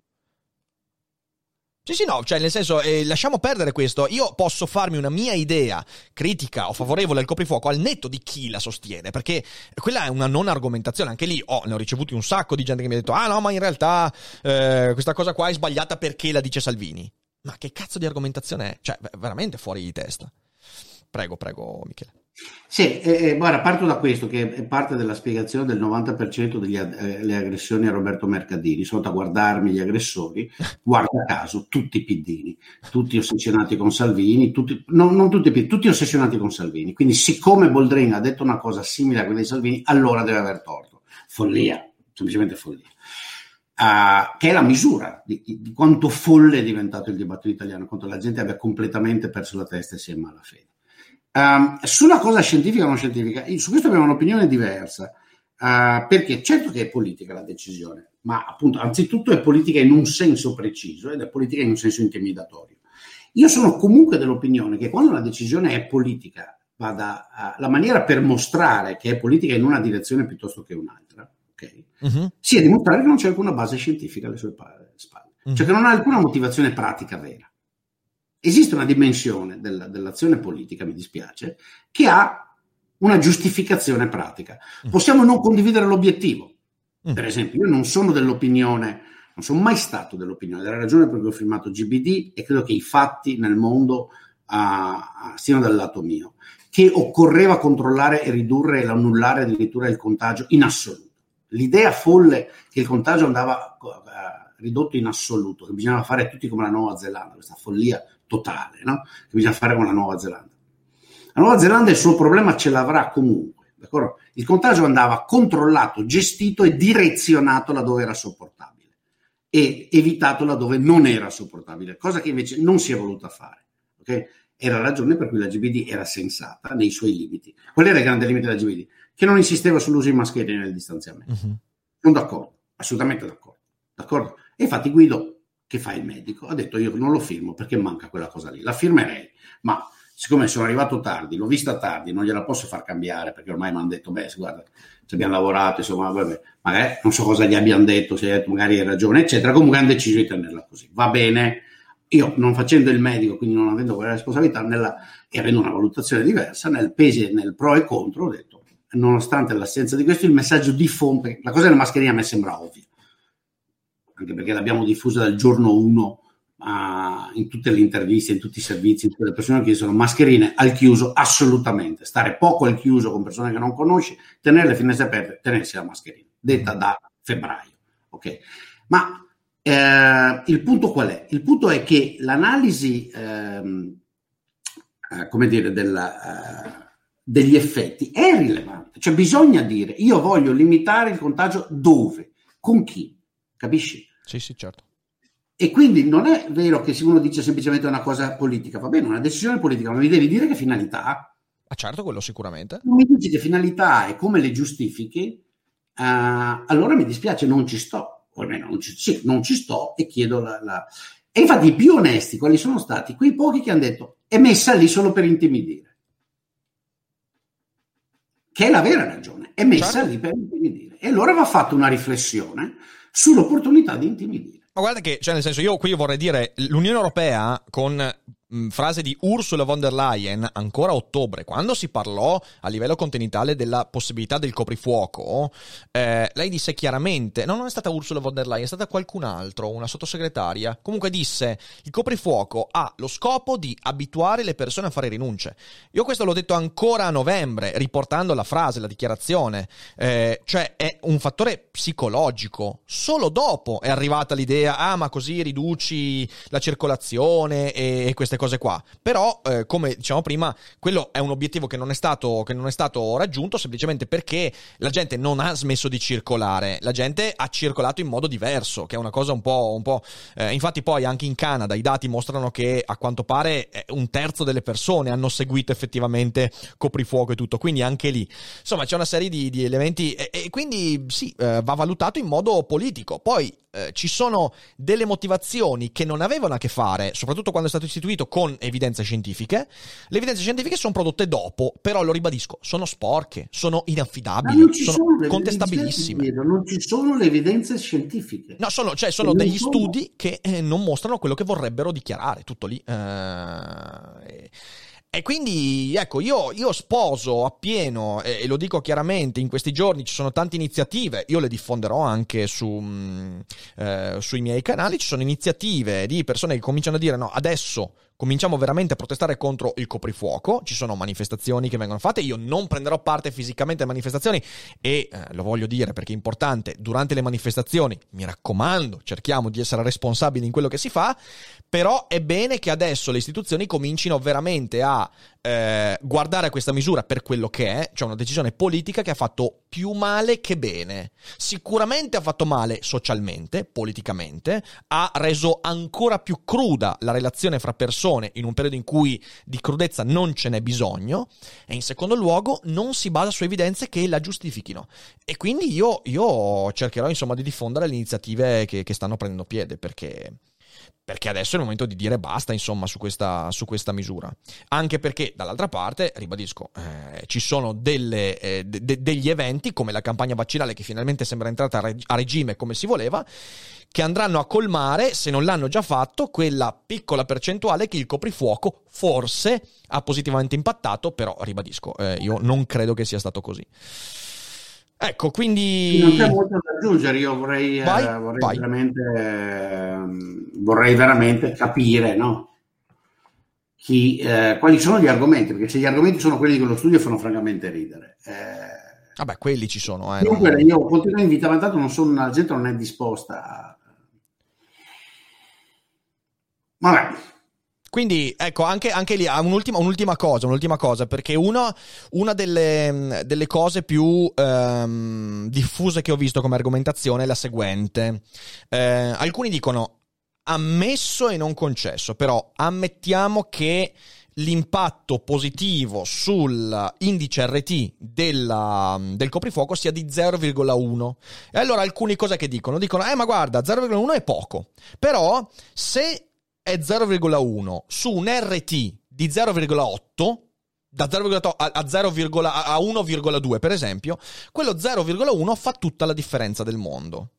Sì, sì, no, cioè nel senso, eh, lasciamo perdere questo. Io posso farmi una mia idea critica o favorevole al coprifuoco al netto di chi la sostiene, perché quella è una non argomentazione. Anche lì oh, ne ho ricevuti un sacco di gente che mi ha detto, ah no, ma in realtà eh, questa cosa qua è sbagliata perché la dice Salvini. Ma che cazzo di argomentazione è? Cioè, veramente fuori di testa. Prego, prego, Michele. Sì, eh, guarda, parto da questo che è parte della spiegazione del 90% delle eh, aggressioni a Roberto Mercadini. Sono da guardarmi gli aggressori, guarda caso, tutti piddini, tutti ossessionati con Salvini, tutti, no, non tutti, tutti ossessionati con Salvini. Quindi, siccome Boldrin ha detto una cosa simile a quella di Salvini, allora deve aver torto. Follia, semplicemente follia. Uh, che è la misura di, di, quanto folle è diventato il dibattito italiano, quanto la gente abbia completamente perso la testa e sia in malafede. Um, sulla cosa scientifica o non scientifica, su questo abbiamo un'opinione diversa, uh, perché certo che è politica la decisione, ma appunto anzitutto è politica in un senso preciso ed è politica in un senso intimidatorio. Io sono comunque dell'opinione che quando una decisione è politica, vada uh, la maniera per mostrare che è politica in una direzione piuttosto che un'altra, okay, uh-huh. sia dimostrare che non c'è alcuna base scientifica alle sue spalle, uh-huh. cioè che non ha alcuna motivazione pratica vera esiste una dimensione della, dell'azione politica, mi dispiace, che ha una giustificazione pratica. Mm. Possiamo non condividere l'obiettivo. Mm. Per esempio, io non sono dell'opinione, non sono mai stato dell'opinione, della ragione per cui ho firmato GBD e credo che i fatti nel mondo uh, siano dal lato mio, che occorreva controllare e ridurre e annullare addirittura il contagio in assoluto. L'idea folle che il contagio andava uh, ridotto in assoluto, che bisognava fare tutti come la Nuova Zelanda, questa follia totale, no? che bisogna fare con la Nuova Zelanda. La Nuova Zelanda il suo problema ce l'avrà comunque, d'accordo? Il contagio andava controllato, gestito e direzionato laddove era sopportabile e evitato laddove non era sopportabile, cosa che invece non si è voluta fare. Okay? Era la ragione per cui la GBD era sensata nei suoi limiti. Qual era il grande limite della GBD? Che non insisteva sull'uso di mascherine nel distanziamento. Uh-huh. Sono d'accordo, assolutamente d'accordo. d'accordo? E infatti Guido, che fa il medico, ha detto io non lo firmo perché manca quella cosa lì. La firmerei, ma siccome sono arrivato tardi, l'ho vista tardi, non gliela posso far cambiare perché ormai mi hanno detto, beh, guarda, ci abbiamo lavorato, insomma, vabbè, magari non so cosa gli abbiano detto, se detto, magari hai ragione, eccetera. Comunque hanno deciso di tenerla così. Va bene, io non facendo il medico, quindi non avendo quella responsabilità nella, e avendo una valutazione diversa, nel pesi, nel pro e contro, ho detto, nonostante l'assenza di questo, il messaggio di fonte, la cosa della mascherina a me sembra ovvia, anche perché l'abbiamo diffusa dal giorno 1 uh, in tutte le interviste, in tutti i servizi, in tutte le persone che sono mascherine al chiuso, assolutamente. Stare poco al chiuso con persone che non conosci, tenere le finestre aperte, tenersi la mascherina, detta da febbraio. Ok? Ma eh, il punto qual è? Il punto è che l'analisi, ehm, eh, come dire, della, eh, degli effetti è rilevante. Cioè bisogna dire, io voglio limitare il contagio dove? Con chi? Capisci? Sì, sì, certo. E quindi non è vero che se uno dice semplicemente una cosa politica, va bene, una decisione politica, ma mi devi dire che finalità ha. Ah, certo, quello sicuramente. Non mi dici che finalità ha e come le giustifichi, uh, allora mi dispiace, non ci sto. O almeno non ci, sì, non ci sto e chiedo la, la... E infatti i più onesti, quali sono stati? Quei pochi che hanno detto è messa lì solo per intimidire. Che è la vera ragione, è messa certo. lì per intimidire. E allora va fatta una riflessione sull'opportunità di intimidire. Ma guarda che, cioè nel senso, io qui vorrei dire, l'Unione Europea con frase di Ursula von der Leyen ancora a ottobre, quando si parlò a livello continentale della possibilità del coprifuoco, eh, lei disse chiaramente, no, non è stata Ursula von der Leyen, è stata qualcun altro, una sottosegretaria, comunque disse il coprifuoco ha lo scopo di abituare le persone a fare rinunce. Io questo l'ho detto ancora a novembre, riportando la frase, la dichiarazione, eh, cioè è un fattore psicologico. Solo dopo è arrivata l'idea, ah ma così riduci la circolazione e, e queste cose qua. Però, eh, come diciamo prima, quello è un obiettivo che non, è stato, che non è stato raggiunto semplicemente perché la gente non ha smesso di circolare, la gente ha circolato in modo diverso, che è una cosa un po'... Un po' eh, infatti poi anche in Canada i dati mostrano che a quanto pare eh, un terzo delle persone hanno seguito effettivamente coprifuoco e tutto, quindi anche lì. Insomma, c'è una serie di, di elementi e, e, quindi sì, eh, va valutato in modo politico. Poi eh, ci sono delle motivazioni che non avevano a che fare, soprattutto quando è stato istituito, con evidenze scientifiche. Le evidenze scientifiche sono prodotte dopo, però lo ribadisco, sono sporche, sono inaffidabili, sono, sono contestabilissime. Non ci sono le evidenze scientifiche. No, sono, cioè, sono degli sono... studi che eh, non mostrano quello che vorrebbero dichiarare, tutto lì. Eh, e quindi, ecco, io, io sposo appieno, e, e, lo dico chiaramente, in questi giorni ci sono tante iniziative, io le diffonderò anche su, mh, eh, sui miei canali, ci sono iniziative di persone che cominciano a dire no, adesso cominciamo veramente a protestare contro il coprifuoco, ci sono manifestazioni che vengono fatte, io non prenderò parte fisicamente alle manifestazioni e eh, lo voglio dire perché è importante, durante le manifestazioni, mi raccomando, cerchiamo di essere responsabili in quello che si fa, però è bene che adesso le istituzioni comincino veramente a eh, guardare questa misura per quello che è, cioè una decisione politica che ha fatto più male che bene. Sicuramente ha fatto male socialmente, politicamente, ha reso ancora più cruda la relazione fra persone in un periodo in cui di crudezza non ce n'è bisogno e in secondo luogo non si basa su evidenze che la giustifichino. E quindi io, io cercherò insomma di diffondere le iniziative che, che stanno prendendo piede perché perché adesso è il momento di dire basta, insomma, su questa, su questa misura. Anche perché, dall'altra parte, ribadisco, eh, ci sono delle, eh, de- degli eventi, come la campagna vaccinale che finalmente sembra entrata a, reg- a regime come si voleva, che andranno a colmare, se non l'hanno già fatto, quella piccola percentuale che il coprifuoco forse ha positivamente impattato, però, ribadisco, eh, io non credo che sia stato così. Ecco, quindi... Non c'è molto da aggiungere, io vorrei, vai, eh, vorrei, veramente, eh, vorrei, veramente, capire no? Chi, eh, quali sono gli argomenti, perché se gli argomenti sono quelli che lo studio fanno francamente ridere. Eh, Vabbè, quelli ci sono. Eh, Comunque non... io continuo a invitare, tanto non sono, la gente non è disposta a... Vabbè. Quindi, ecco, anche, anche lì un'ultima, un'ultima, cosa, un'ultima cosa, perché uno, una delle, delle, cose più ehm, diffuse che ho visto come argomentazione è la seguente. Eh, alcuni dicono ammesso e non concesso, però ammettiamo che l'impatto positivo sull'indice RT della, del coprifuoco sia di 0,1. E allora alcuni cosa che dicono? Dicono, eh ma guarda, 0,1 è poco, però se è 0,1 su un RT di 0,8, da 0,8 a, 0, a 1,2 per esempio, quello 0,1 fa tutta la differenza del mondo.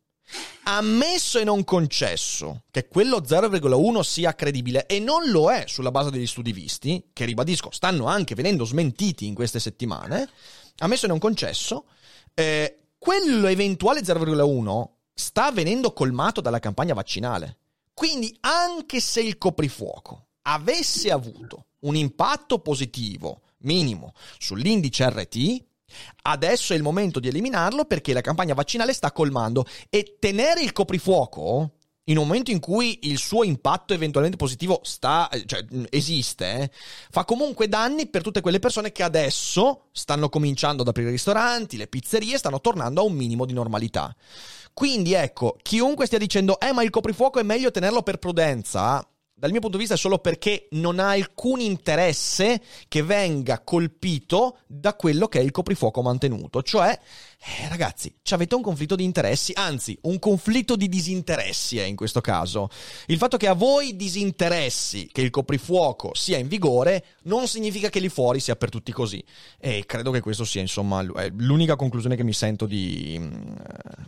Ammesso e non concesso che quello 0,1 sia credibile e non lo è sulla base degli studi visti, che ribadisco stanno anche venendo smentiti in queste settimane, ammesso e non concesso, eh, quello eventuale 0,1 sta venendo colmato dalla campagna vaccinale. Quindi anche se il coprifuoco avesse avuto un impatto positivo minimo sull'indice RT, Adesso è il momento di eliminarlo perché la campagna vaccinale sta colmando e tenere il coprifuoco in un momento in cui il suo impatto eventualmente positivo sta, cioè, esiste, eh, fa comunque danni per tutte quelle persone che adesso stanno cominciando ad aprire ristoranti, le pizzerie, stanno tornando a un minimo di normalità. Quindi ecco, chiunque stia dicendo, eh ma il coprifuoco è meglio tenerlo per prudenza, dal mio punto di vista è solo perché non ha alcun interesse che venga colpito da quello che è il coprifuoco mantenuto. Cioè, eh, ragazzi, avete un conflitto di interessi, anzi, un conflitto di disinteressi è in questo caso. Il fatto che a voi disinteressi che il coprifuoco sia in vigore non significa che lì fuori sia per tutti così. E credo che questo sia, insomma, l'unica conclusione che mi sento di, mm,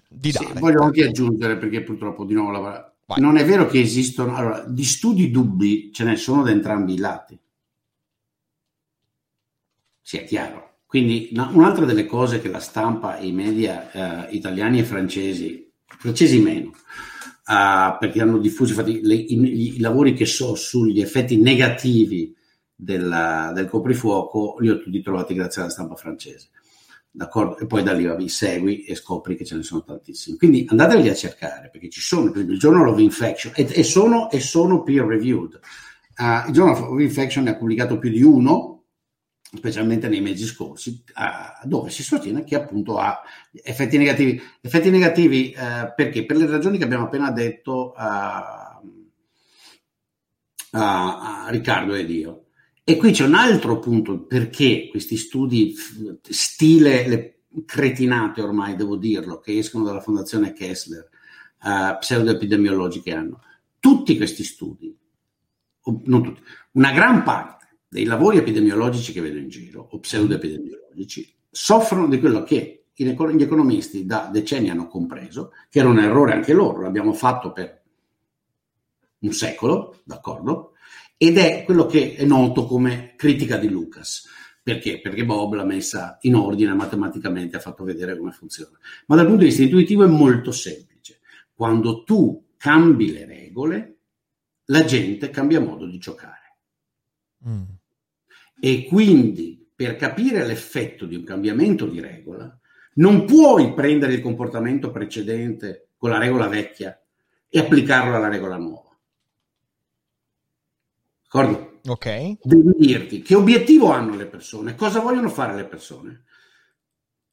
di dare. Sì, voglio anche aggiungere, perché purtroppo di nuovo la Vai. Non è vero che esistono, allora, di studi dubbi ce ne sono da entrambi i lati. Sia chiaro. Quindi no, un'altra delle cose che la stampa e i media eh, italiani e francesi, francesi meno, uh, perché hanno diffuso infatti le, i, i, lavori che so sugli effetti negativi del, del coprifuoco, li ho tutti trovati grazie alla stampa francese. D'accordo? E poi da lì vabbè, segui e scopri che ce ne sono tantissimi. Quindi andateli a cercare perché ci sono, per esempio, il Journal of Infection e, e, sono, e sono, peer reviewed. Uh, il Journal of Infection ne ha pubblicato più di uno, specialmente nei mesi scorsi, uh, dove si sostiene che appunto ha effetti negativi. Effetti negativi uh, perché? Per le ragioni che abbiamo appena detto a Riccardo ed io. E qui c'è un altro punto perché questi studi stile le cretinate ormai, devo dirlo, che escono dalla fondazione Kessler, uh, pseudoepidemiologiche hanno. Tutti questi studi, non tutti, una gran parte dei lavori epidemiologici che vedo in giro, o pseudoepidemiologici, soffrono di quello che gli economisti da decenni hanno compreso, che era un errore anche loro, l'abbiamo fatto per un secolo, d'accordo? Ed è quello che è noto come critica di Lucas. Perché? Perché Bob l'ha messa in ordine matematicamente, ha fatto vedere come funziona. Ma dal punto di vista intuitivo è molto semplice. Quando tu cambi le regole, la gente cambia modo di giocare. Mm. E quindi per capire l'effetto di un cambiamento di regola, non puoi prendere il comportamento precedente con la regola vecchia e applicarlo alla regola nuova. D'accordo? Ok. Devi dirti che obiettivo hanno le persone, cosa vogliono fare le persone.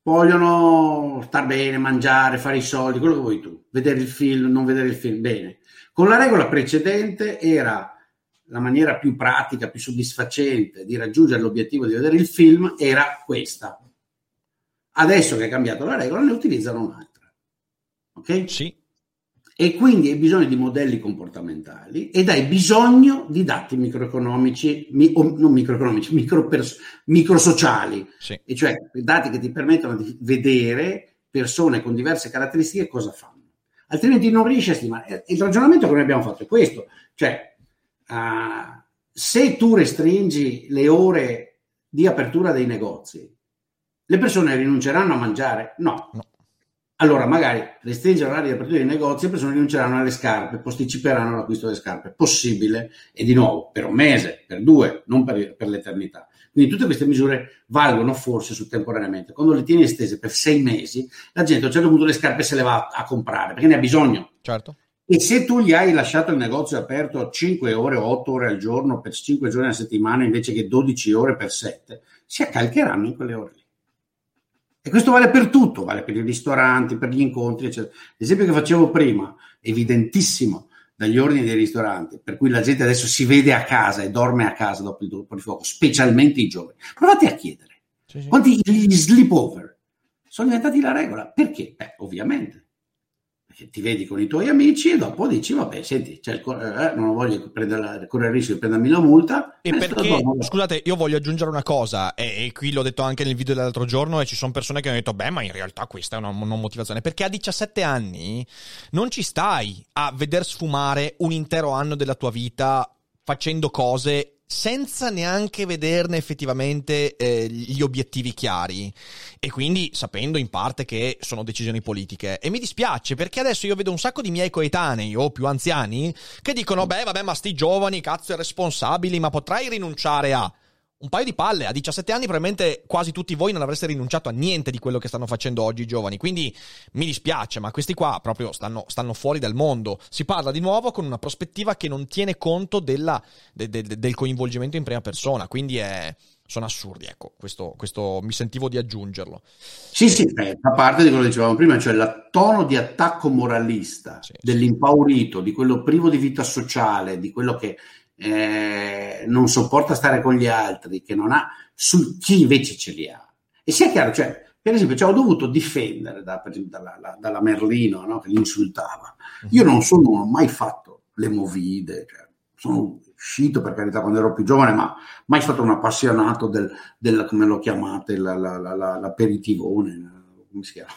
Vogliono star bene, mangiare, fare i soldi, quello che vuoi tu, vedere il film, non vedere il film, bene. Con la regola precedente era la maniera più pratica, più soddisfacente di raggiungere l'obiettivo di vedere il film era questa. Adesso che è cambiato la regola, ne utilizzano un'altra. Ok? Sì e quindi hai bisogno di modelli comportamentali ed hai bisogno di dati microeconomici, mi, o non microeconomici, micropers- microsociali, sì. e cioè dati che ti permettono di vedere persone con diverse caratteristiche cosa fanno. Altrimenti non riesci a stimare. Il ragionamento che noi abbiamo fatto è questo, cioè uh, se tu restringi le ore di apertura dei negozi, le persone rinunceranno a mangiare? No. no allora magari restringere l'area di apertura dei negozi, le persone rinunceranno alle scarpe, posticiperanno l'acquisto delle scarpe. Possibile, e di nuovo, per un mese, per due, non per, per l'eternità. Quindi tutte queste misure valgono forse su temporaneamente. Quando le tieni estese per sei mesi, la gente a un certo punto le scarpe se le va a, comprare perché ne ha bisogno. Certo. E se tu gli hai lasciato il negozio aperto 5 ore o 8 ore al giorno per 5 giorni a settimana invece che 12 ore per 7, si accalcheranno in quelle ore. E questo vale per tutto, vale per i ristoranti, per gli incontri, eccetera. L'esempio che facevo prima, evidentissimo dagli ordini dei ristoranti, per cui la gente adesso si vede a casa e dorme a casa dopo il fuoco, specialmente i giovani. Provate a chiedere sì, sì. quanti gli sleepover sono diventati la regola. Perché? Beh, ovviamente ti vedi con i tuoi amici e dopo dici vabbè senti il, eh, non voglio prendere, correre il rischio di prendermi la multa. E perché scusate io voglio aggiungere una cosa e, e, qui l'ho detto anche nel video dell'altro giorno e ci sono persone che hanno detto beh ma in realtà questa è una non motivazione. Perché a 17 anni non ci stai a veder sfumare un intero anno della tua vita facendo cose senza neanche vederne effettivamente eh, gli obiettivi chiari e quindi sapendo in parte che sono decisioni politiche. E mi dispiace perché adesso io vedo un sacco di miei coetanei o più anziani che dicono: Beh, vabbè, ma sti giovani, cazzo, irresponsabili, ma potrai rinunciare a un paio di palle. A 17 anni probabilmente quasi tutti voi non avreste rinunciato a niente di quello che stanno facendo oggi i giovani. Quindi mi dispiace, ma questi qua proprio stanno, stanno fuori dal mondo. Si parla di nuovo con una prospettiva che non tiene conto della, de, de, del coinvolgimento in prima persona. Quindi è, sono assurdi, ecco, questo, questo, mi sentivo di aggiungerlo. Sì, sì, eh, fa parte di quello che dicevamo prima, cioè il tono di attacco moralista sì, dell'impaurito, di quello privo di vita sociale, di quello che eh, non sopporta stare con gli altri, che non ha, su chi invece ce li ha. E sia chiaro, cioè, per esempio, cioè, ho dovuto difendere da, dalla, la, dalla, Merlino no, che li insultava. Mhm. Io non sono non mai fatto le movide, cioè, sono uscito per carità quando ero più giovane, ma mai stato un appassionato del, del come lo chiamate, la, la, la, l'aperitivone, come si chiama?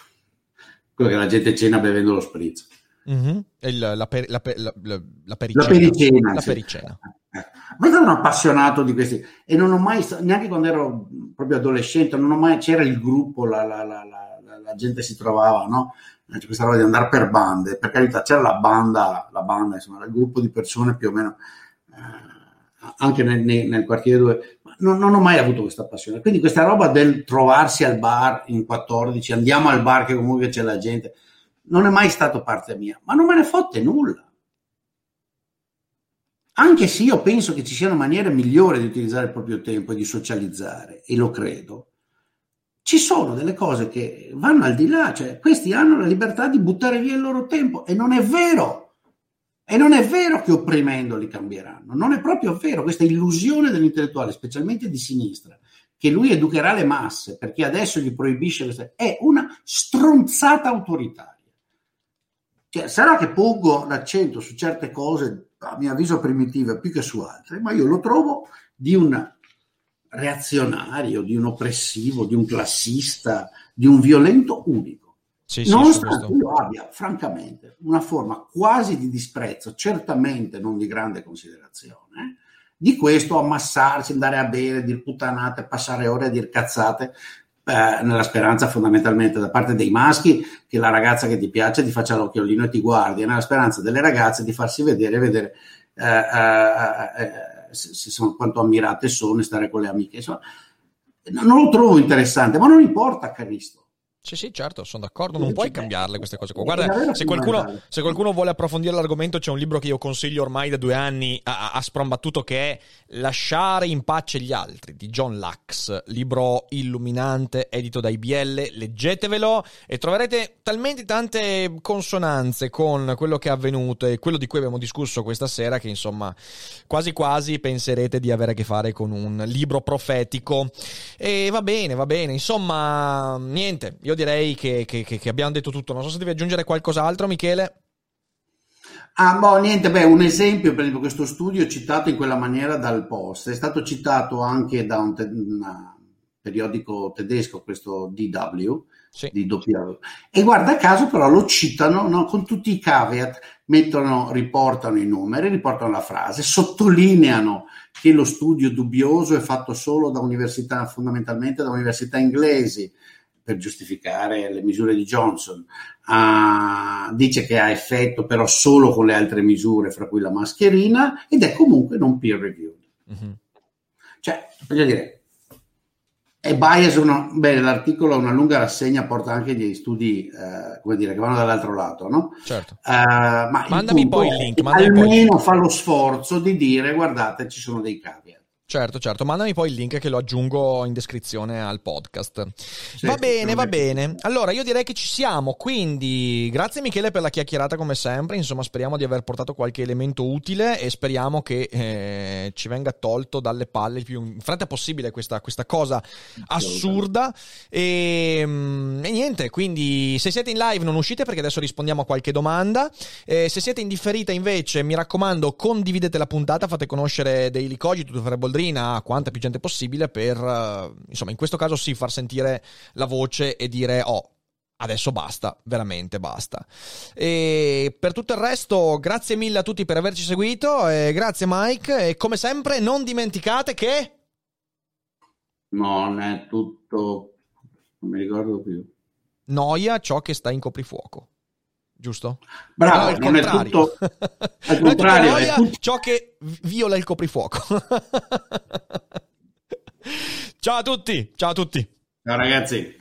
Quello che la gente cena bevendo lo spritz. Mm-hmm. Il, la, la, la, la, pericena. Pericena. Pericena. Sì. Eh. Ma sono un appassionato di questi e non ho mai, neanche quando ero proprio adolescente, non ho mai, c'era il gruppo, la, la, la, la gente si trovava, no? C'è questa roba di andare per bande, per carità c'era la banda, la banda, insomma, il gruppo di persone più o meno, eh, anche nel, nel, nel, quartiere dove, non, non, ho mai avuto questa passione. Quindi questa roba del trovarsi al bar in 14, andiamo al bar che comunque c'è la gente, non è mai stato parte mia, ma non me ne fotte nulla. Anche se io penso che ci siano maniere migliori di utilizzare il proprio tempo e di socializzare, e lo credo, ci sono delle cose che vanno al di là, cioè questi hanno la libertà di buttare via il loro tempo e non è vero. E non è vero che opprimendoli cambieranno, non è proprio vero, questa illusione dell'intellettuale, specialmente di sinistra, che lui educherà le masse perché adesso gli proibisce queste, è una stronzata autoritaria. Cioè, sarà che pongo l'accento su certe cose, a mio avviso primitive, più che su altre, ma io lo trovo di un reazionario, di un oppressivo, di un classista, di un violento unico. Sì, Nonostante sì, io abbia, francamente, una forma quasi di disprezzo, certamente non di grande considerazione, di questo ammassarsi, andare a bere, dir puttanate, passare ore a dir cazzate, eh, nella speranza fondamentalmente da parte dei maschi che la ragazza che ti piace ti faccia l'occhiolino e ti guardi, e nella speranza delle ragazze di farsi vedere e vedere eh, eh, eh se, se quanto ammirate sono e stare con le amiche. Insomma, non lo trovo interessante, ma non importa, Cristo. Sì, sì, certo, sono d'accordo, non puoi cambiarle queste cose qua. Guarda, se qualcuno, se qualcuno, vuole approfondire l'argomento, c'è un libro che io consiglio ormai da due anni a, a sprombattuto che è Lasciare in pace gli altri di John Lux, libro illuminante, edito da IBL, leggetevelo e troverete talmente tante consonanze con quello che è avvenuto e quello di cui abbiamo discusso questa sera che insomma quasi quasi penserete di avere a che fare con un libro profetico. E va bene, va bene, insomma, niente, io io direi che, che, che, abbiamo detto tutto. Non so se devi aggiungere qualcos'altro, Michele. Ah, boh, niente, beh, un esempio, per esempio, questo studio citato in quella maniera dal Post è stato citato anche da un, te- un periodico tedesco, questo DW, sì. di DW. E guarda caso però lo citano no, con tutti i caveat, mettono, riportano i numeri, riportano la frase, sottolineano che lo studio dubbioso è fatto solo da università, fondamentalmente da università inglesi, per giustificare le misure di Johnson, uh, dice che ha effetto però solo con le altre misure, fra cui la mascherina, ed è comunque non peer reviewed. Mm-hmm. Cioè, voglio dire, E bias, una, beh, l'articolo, una lunga rassegna, porta anche degli studi, eh, come dire, che vanno dall'altro lato, no? Certo. Uh, ma mandami poi il link. Almeno fa lo sforzo di dire, guardate, ci sono dei caveat. Certo, certo, mandami poi il link che lo aggiungo in descrizione al podcast. Sì, va bene, va bene. Allora, io direi che ci siamo, quindi grazie Michele per la chiacchierata come sempre, insomma speriamo di aver portato qualche elemento utile e speriamo che eh, ci venga tolto dalle palle il più in fretta possibile questa, questa cosa assurda. E, mm, e, niente, quindi se siete in live non uscite perché adesso rispondiamo a qualche domanda. Eh, se siete in differita invece, mi raccomando, condividete la puntata, fate conoscere Daily Cogito, Boldrini a quanta più gente possibile per, uh, insomma, in questo caso sì, far sentire la voce e dire, oh, adesso basta, veramente basta. E per tutto il resto, grazie mille a tutti per averci seguito, grazie Mike, e come sempre non dimenticate che... Non è tutto, non mi ricordo più. Noia ciò che sta in coprifuoco giusto? Bravo, no, non è tutto al contrario, è tutto... ciò che viola il coprifuoco. ciao a tutti, ciao a tutti. Ciao ragazzi.